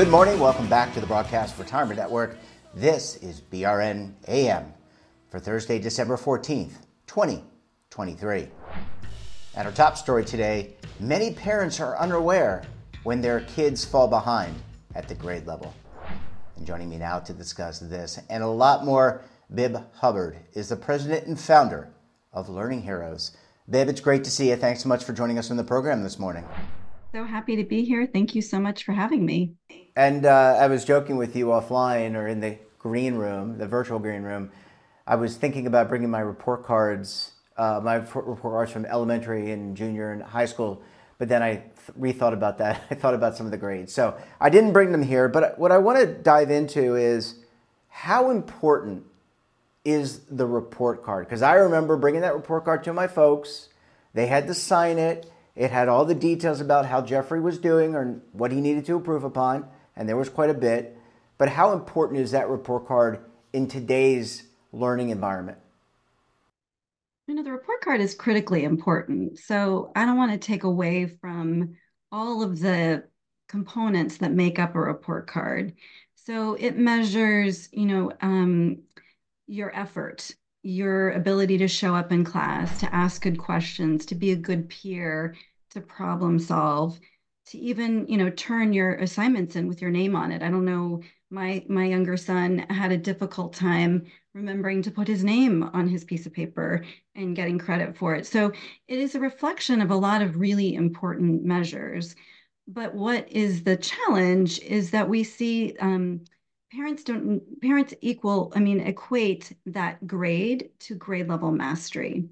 Good morning. Welcome back to the Broadcast Retirement Network. This is BRN AM for Thursday, December 14th, 2023. At our top story today, many parents are unaware when their kids fall behind at the grade level. And joining me now to discuss this and a lot more, Bibb Hubbard is the president and founder of Learning Heroes. Bibb, it's great to see you. Thanks so much for joining us on the program this morning. So happy to be here. Thank you so much for having me. And uh, I was joking with you offline or in the green room, the virtual green room. I was thinking about bringing my report cards, uh, my report cards from elementary and junior and high school, but then I th- rethought about that. I thought about some of the grades. So I didn't bring them here, but what I want to dive into is how important is the report card? Because I remember bringing that report card to my folks. They had to sign it it had all the details about how Jeffrey was doing or what he needed to improve upon, and there was quite a bit. But how important is that report card in today's learning environment? You know, the report card is critically important. So I don't want to take away from all of the components that make up a report card. So it measures, you know, um, your effort your ability to show up in class, to ask good questions, to be a good peer, to problem solve, to even, you know, turn your assignments in with your name on it. I don't know, my my younger son had a difficult time remembering to put his name on his piece of paper and getting credit for it. So it is a reflection of a lot of really important measures. But what is the challenge is that we see um, parents don't parents equal i mean equate that grade to grade level mastery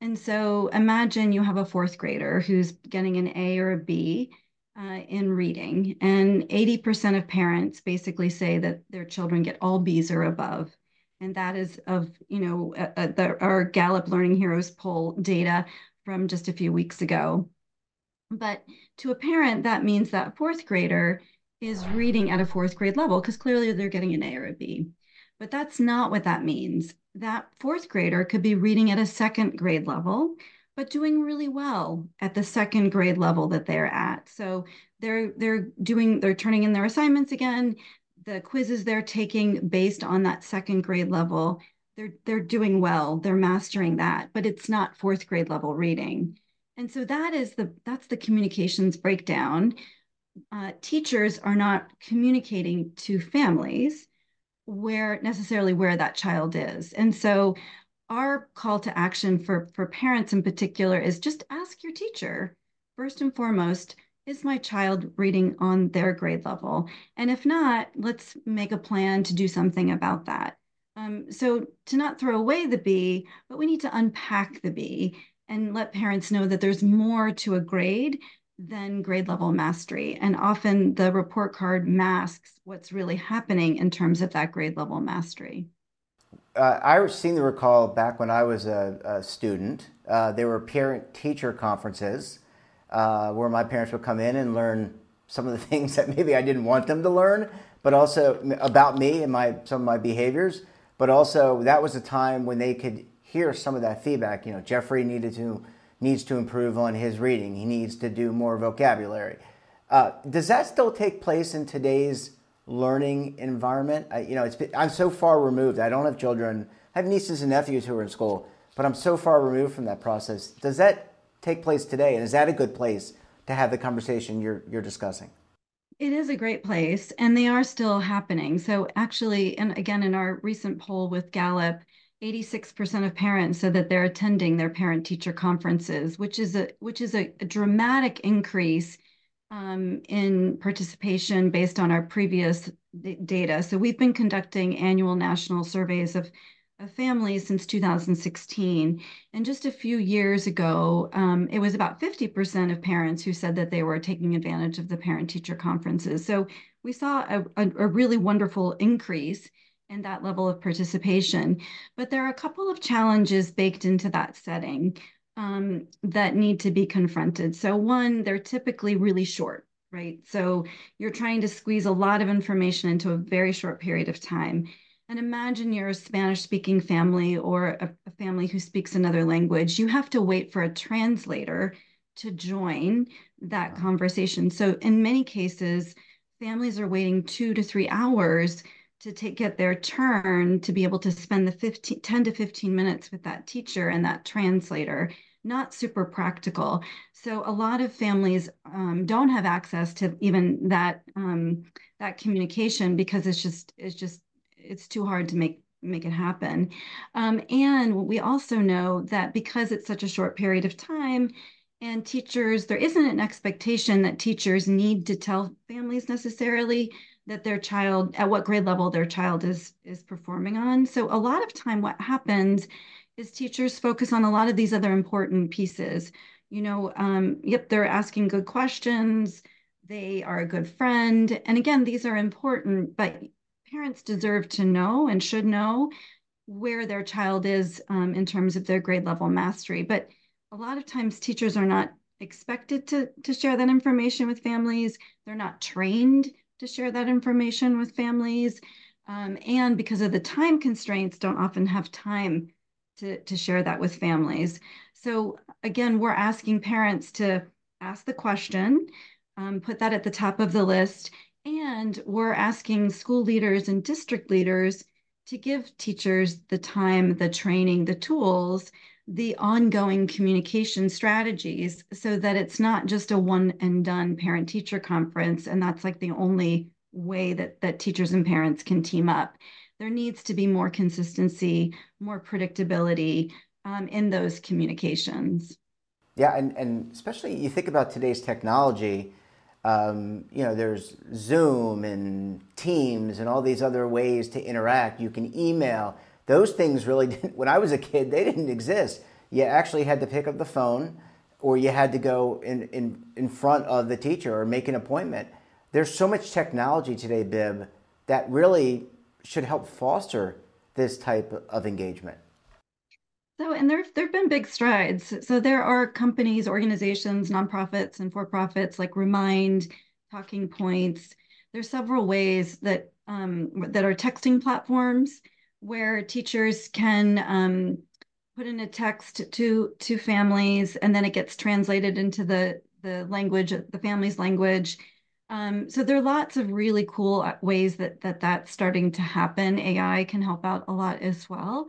and so imagine you have a fourth grader who's getting an a or a b uh, in reading and 80% of parents basically say that their children get all b's or above and that is of you know uh, uh the, our gallup learning heroes poll data from just a few weeks ago but to a parent that means that fourth grader is reading at a fourth grade level because clearly they're getting an A or a B. But that's not what that means. That fourth grader could be reading at a second grade level, but doing really well at the second grade level that they're at. So they're they're doing they're turning in their assignments again. The quizzes they're taking based on that second grade level, they're they're doing well. They're mastering that, but it's not fourth grade level reading. And so that is the that's the communications breakdown uh, teachers are not communicating to families where necessarily where that child is. And so our call to action for, for parents in particular is just ask your teacher, first and foremost, is my child reading on their grade level? And if not, let's make a plan to do something about that. Um, so to not throw away the B, but we need to unpack the B and let parents know that there's more to a grade than grade level mastery. And often the report card masks what's really happening in terms of that grade level mastery. Uh, I seem to recall back when I was a, a student, uh, there were parent teacher conferences uh, where my parents would come in and learn some of the things that maybe I didn't want them to learn, but also about me and my some of my behaviors. But also that was a time when they could hear some of that feedback. You know, Jeffrey needed to needs to improve on his reading. He needs to do more vocabulary. Uh, does that still take place in today's learning environment? I, you know, it's I'm so far removed. I don't have children. I have nieces and nephews who are in school, but I'm so far removed from that process. Does that take place today? And is that a good place to have the conversation you're, you're discussing? It is a great place, and they are still happening. So, actually, and again, in our recent poll with Gallup, 86% of parents said that they're attending their parent teacher conferences, which is a which is a, a dramatic increase um, in participation based on our previous data. So we've been conducting annual national surveys of, of families since 2016. And just a few years ago, um, it was about 50% of parents who said that they were taking advantage of the parent teacher conferences. So we saw a, a, a really wonderful increase and that level of participation. But there are a couple of challenges baked into that setting um, that need to be confronted. So, one, they're typically really short, right? So, you're trying to squeeze a lot of information into a very short period of time. And imagine you're a Spanish speaking family or a, a family who speaks another language. You have to wait for a translator to join that conversation. So, in many cases, families are waiting two to three hours to take get their turn to be able to spend the 15, 10 to 15 minutes with that teacher and that translator. Not super practical. So a lot of families um, don't have access to even that um, that communication because it's just it's just it's too hard to make make it happen. Um, and we also know that because it's such a short period of time and teachers there isn't an expectation that teachers need to tell families necessarily that their child at what grade level their child is is performing on. So a lot of time what happens is teachers focus on a lot of these other important pieces. You know um, yep they're asking good questions they are a good friend and again these are important but parents deserve to know and should know where their child is um, in terms of their grade level mastery. But a lot of times teachers are not expected to, to share that information with families. They're not trained to share that information with families. Um, and because of the time constraints, don't often have time to, to share that with families. So again, we're asking parents to ask the question, um, put that at the top of the list, and we're asking school leaders and district leaders to give teachers the time, the training, the tools the ongoing communication strategies so that it's not just a one and done parent teacher conference and that's like the only way that that teachers and parents can team up. There needs to be more consistency more predictability um, in those communications. Yeah and, and especially you think about today's technology um, you know there's zoom and teams and all these other ways to interact. You can email those things really didn't, when I was a kid, they didn't exist. You actually had to pick up the phone or you had to go in, in, in front of the teacher or make an appointment. There's so much technology today, Bibb, that really should help foster this type of engagement. So, and there there have been big strides. So there are companies, organizations, nonprofits, and for profits like Remind, Talking Points. There's several ways that um, that are texting platforms where teachers can um, put in a text to to families and then it gets translated into the the language the family's language. Um, so there are lots of really cool uh, ways that that that's starting to happen. Ai can help out a lot as well.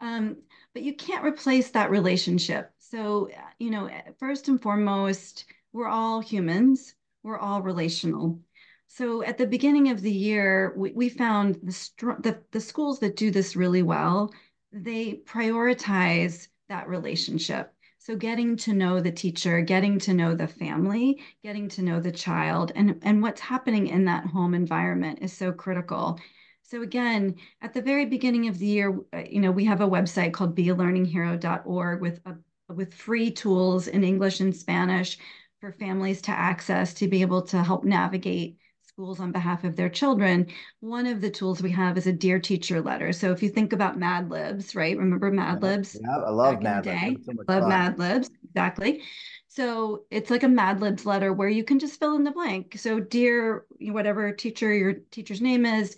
Um, but you can't replace that relationship. So you know first and foremost we're all humans. We're all relational so at the beginning of the year, we, we found the, the, the schools that do this really well, they prioritize that relationship. So getting to know the teacher, getting to know the family, getting to know the child, and, and what's happening in that home environment is so critical. So again, at the very beginning of the year, uh, you know, we have a website called bealearninghero.org with a, with free tools in English and Spanish for families to access to be able to help navigate schools on behalf of their children, one of the tools we have is a Dear Teacher letter. So if you think about Mad Libs, right? Remember Mad Libs? Yeah, I love Mad Libs. So love fun. Mad Libs, exactly. So it's like a Mad Libs letter where you can just fill in the blank. So, dear whatever teacher your teacher's name is,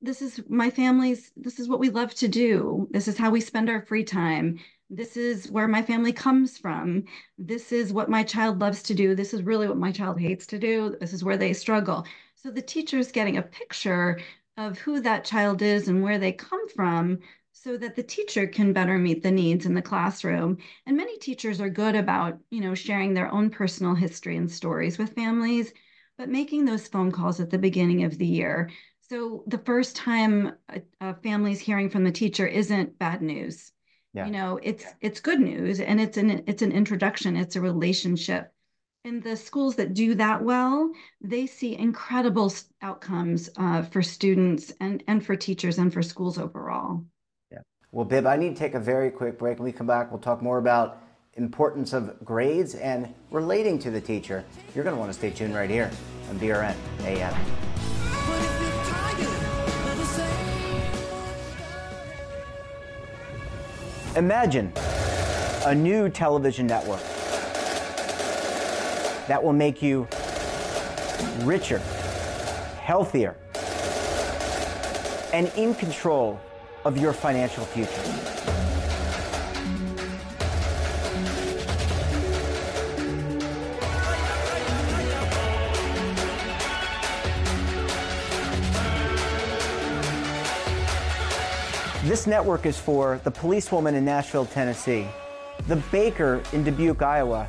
this is my family's, this is what we love to do. This is how we spend our free time. This is where my family comes from. This is what my child loves to do. This is really what my child hates to do. This is where they struggle. So the teacher is getting a picture of who that child is and where they come from so that the teacher can better meet the needs in the classroom. And many teachers are good about, you know, sharing their own personal history and stories with families, but making those phone calls at the beginning of the year. So the first time a, a family's hearing from the teacher isn't bad news. Yeah. You know, it's yeah. it's good news and it's an it's an introduction, it's a relationship and the schools that do that well, they see incredible outcomes uh, for students and, and for teachers and for schools overall. Yeah. Well, Bibb, I need to take a very quick break. When we come back, we'll talk more about importance of grades and relating to the teacher. You're going to want to stay tuned right here on BRN AM. Imagine a new television network that will make you richer, healthier, and in control of your financial future. This network is for the policewoman in Nashville, Tennessee, the baker in Dubuque, Iowa,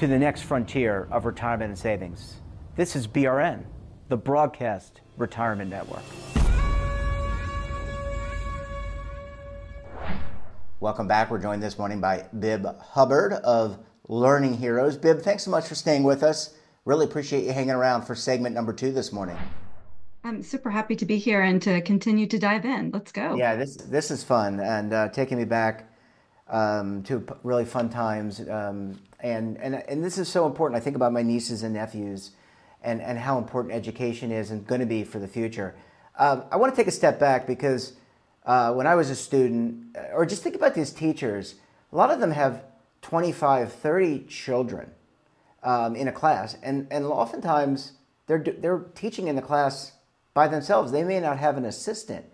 to the next frontier of retirement and savings. This is BRN, the Broadcast Retirement Network. Welcome back. We're joined this morning by Bibb Hubbard of Learning Heroes. Bibb, thanks so much for staying with us. Really appreciate you hanging around for segment number two this morning. I'm super happy to be here and to continue to dive in. Let's go. Yeah, this this is fun and uh, taking me back um, to really fun times. Um, and, and, and this is so important. I think about my nieces and nephews and, and how important education is and going to be for the future. Um, I want to take a step back because uh, when I was a student, uh, or just think about these teachers, a lot of them have 25, 30 children um, in a class, and, and oftentimes they're, they're teaching in the class by themselves. They may not have an assistant.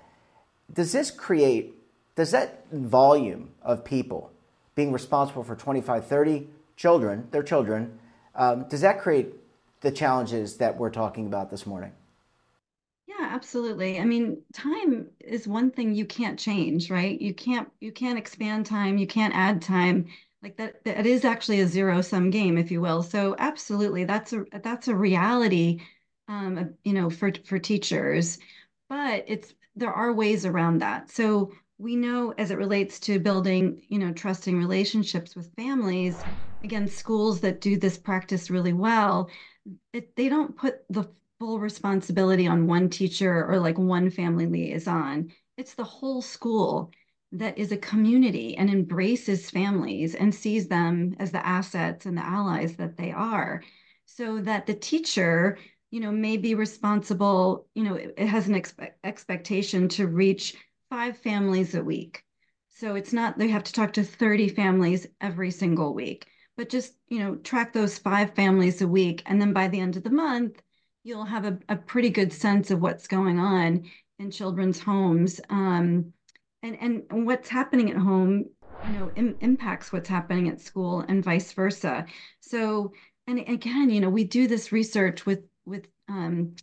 Does this create, does that volume of people being responsible for 25, 30 children, their children, um, does that create the challenges that we're talking about this morning? Yeah, absolutely. I mean, time is one thing you can't change, right? You can't you can't expand time, you can't add time. Like that that is actually a zero sum game, if you will. So absolutely, that's a that's a reality um, you know, for for teachers. But it's there are ways around that. So we know as it relates to building, you know, trusting relationships with families, again, schools that do this practice really well, it, they don't put the full responsibility on one teacher or like one family liaison. It's the whole school that is a community and embraces families and sees them as the assets and the allies that they are so that the teacher you know may be responsible you know it, it has an expe- expectation to reach five families a week. So it's not they have to talk to 30 families every single week, but just, you know, track those five families a week. And then by the end of the month, you'll have a, a pretty good sense of what's going on in children's homes. Um, and, and what's happening at home, you know, Im- impacts what's happening at school and vice versa. So, and again, you know, we do this research with, with, um,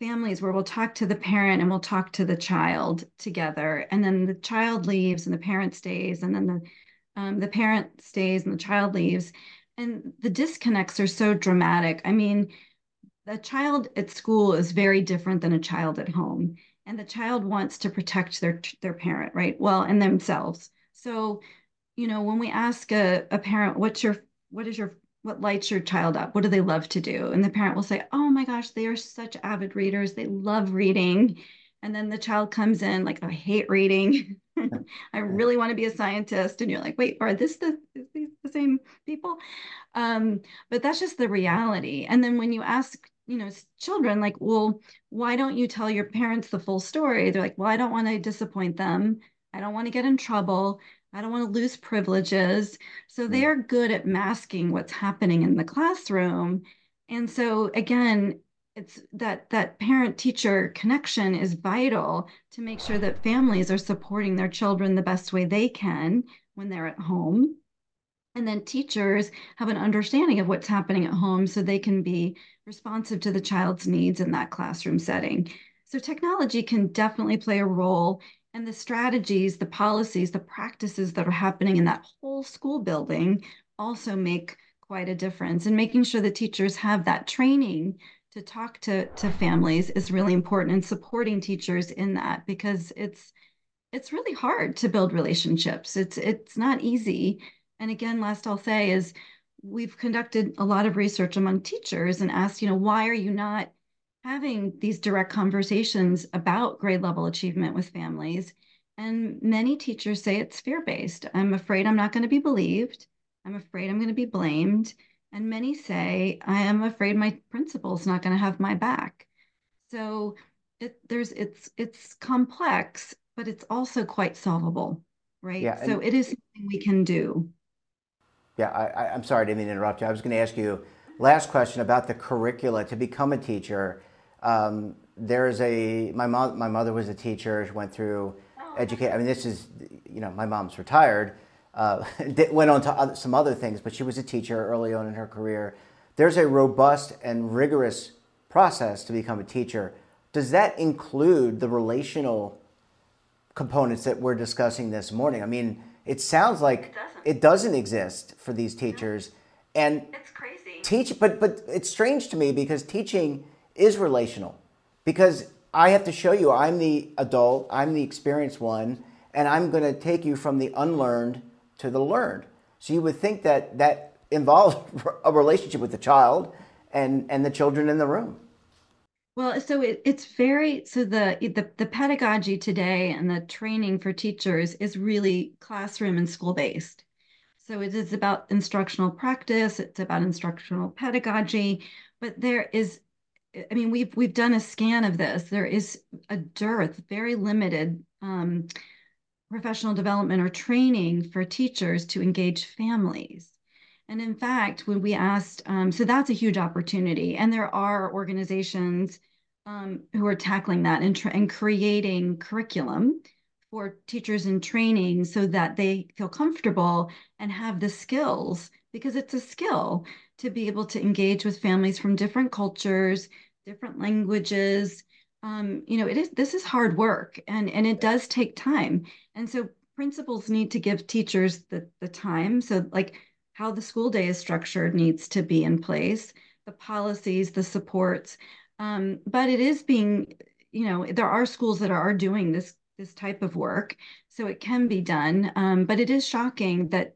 families where we'll talk to the parent and we'll talk to the child together. And then the child leaves and the parent stays and then the um, the parent stays and the child leaves. And the disconnects are so dramatic. I mean the child at school is very different than a child at home. And the child wants to protect their their parent right? Well and themselves. So you know when we ask a, a parent what's your what is your what lights your child up? What do they love to do? And the parent will say, Oh my gosh, they are such avid readers. They love reading. And then the child comes in like, I hate reading. I really want to be a scientist. And you're like, wait, are this the, these the same people? Um, but that's just the reality. And then when you ask, you know, children like, well, why don't you tell your parents the full story? They're like, well, I don't want to disappoint them. I don't want to get in trouble. I don't want to lose privileges. So they mm. are good at masking what's happening in the classroom. And so again, it's that that parent teacher connection is vital to make sure that families are supporting their children the best way they can when they're at home. And then teachers have an understanding of what's happening at home so they can be responsive to the child's needs in that classroom setting. So technology can definitely play a role and the strategies, the policies, the practices that are happening in that whole school building also make quite a difference. And making sure the teachers have that training to talk to, to families is really important and supporting teachers in that because it's it's really hard to build relationships. It's it's not easy. And again, last I'll say is we've conducted a lot of research among teachers and asked, you know, why are you not having these direct conversations about grade level achievement with families? And many teachers say it's fear based. I'm afraid I'm not going to be believed. I'm afraid I'm going to be blamed. And many say, I am afraid my principal's not going to have my back. So it, there's it's it's complex, but it's also quite solvable, right? Yeah, so it is something we can do. Yeah, I, am sorry, I didn't mean to interrupt you. I was going to ask you last question about the curricula to become a teacher. Um, there's a my mom. My mother was a teacher. She went through educate. I mean, this is you know my mom's retired. Uh, went on to other, some other things, but she was a teacher early on in her career. There's a robust and rigorous process to become a teacher. Does that include the relational components that we're discussing this morning? I mean, it sounds like it doesn't, it doesn't exist for these teachers, and it's crazy. Teach, but but it's strange to me because teaching is relational, because I have to show you I'm the adult, I'm the experienced one, and I'm going to take you from the unlearned to the learned. So you would think that that involves a relationship with the child and and the children in the room. Well, so it, it's very so the, the the pedagogy today and the training for teachers is really classroom and school based. So it is about instructional practice, it's about instructional pedagogy, but there is I mean we've we've done a scan of this. There is a dearth, very limited um, professional development or training for teachers to engage families. And in fact, when we asked, um, so that's a huge opportunity. And there are organizations um, who are tackling that and, and creating curriculum for teachers in training so that they feel comfortable and have the skills, because it's a skill to be able to engage with families from different cultures, different languages. Um, you know, it is this is hard work and and it does take time. And so principals need to give teachers the the time. So like how the school day is structured needs to be in place, the policies, the supports. Um, but it is being, you know, there are schools that are doing this this type of work, so it can be done. Um, but it is shocking that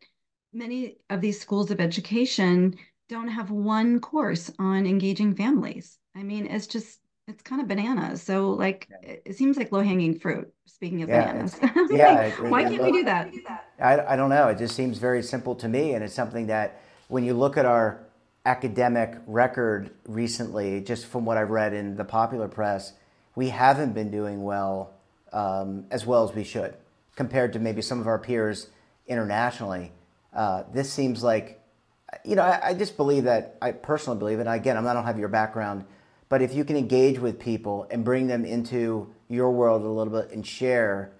many of these schools of education don't have one course on engaging families. I mean, it's just it's kind of bananas. So like yeah. it seems like low hanging fruit. Speaking of yeah, bananas, yeah. like, why can't we do that? I, I don't know. It just seems very simple to me, and it's something that when you look at our academic record recently, just from what I've read in the popular press, we haven't been doing well um, as well as we should compared to maybe some of our peers internationally. Uh, this seems like, you know, I, I, just believe that, I personally believe, and again, I don't have your background but if you can engage with people and bring them into your world a little bit and share,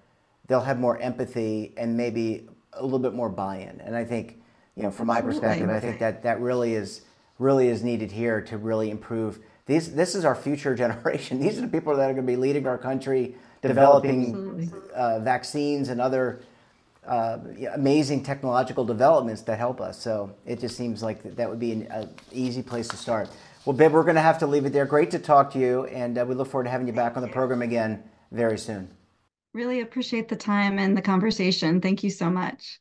they'll have more empathy and maybe a little bit more buy-in. And I think, you know, from my perspective, I think that that really is really is needed here to really improve. These this is our future generation. These are the people that are going to be leading our country, developing uh, vaccines and other uh, amazing technological developments that help us. So it just seems like that would be an easy place to start. Well, Bibb, we're going to have to leave it there. Great to talk to you, and uh, we look forward to having you back on the program again very soon. Really appreciate the time and the conversation. Thank you so much.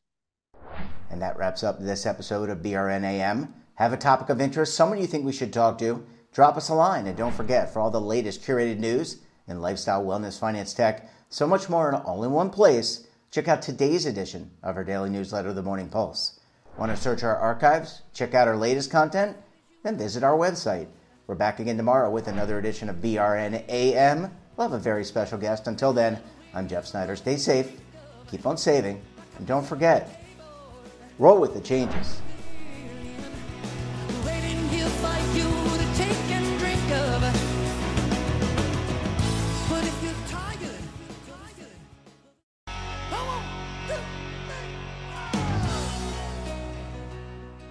And that wraps up this episode of BRNAM. Have a topic of interest, someone you think we should talk to? Drop us a line, and don't forget for all the latest curated news in lifestyle, wellness, finance, tech, so much more in all in one place. Check out today's edition of our daily newsletter, The Morning Pulse. Want to search our archives? Check out our latest content? then visit our website. We're back again tomorrow with another edition of BRN AM. We'll have a very special guest. Until then, I'm Jeff Snyder. Stay safe, keep on saving, and don't forget, roll with the changes.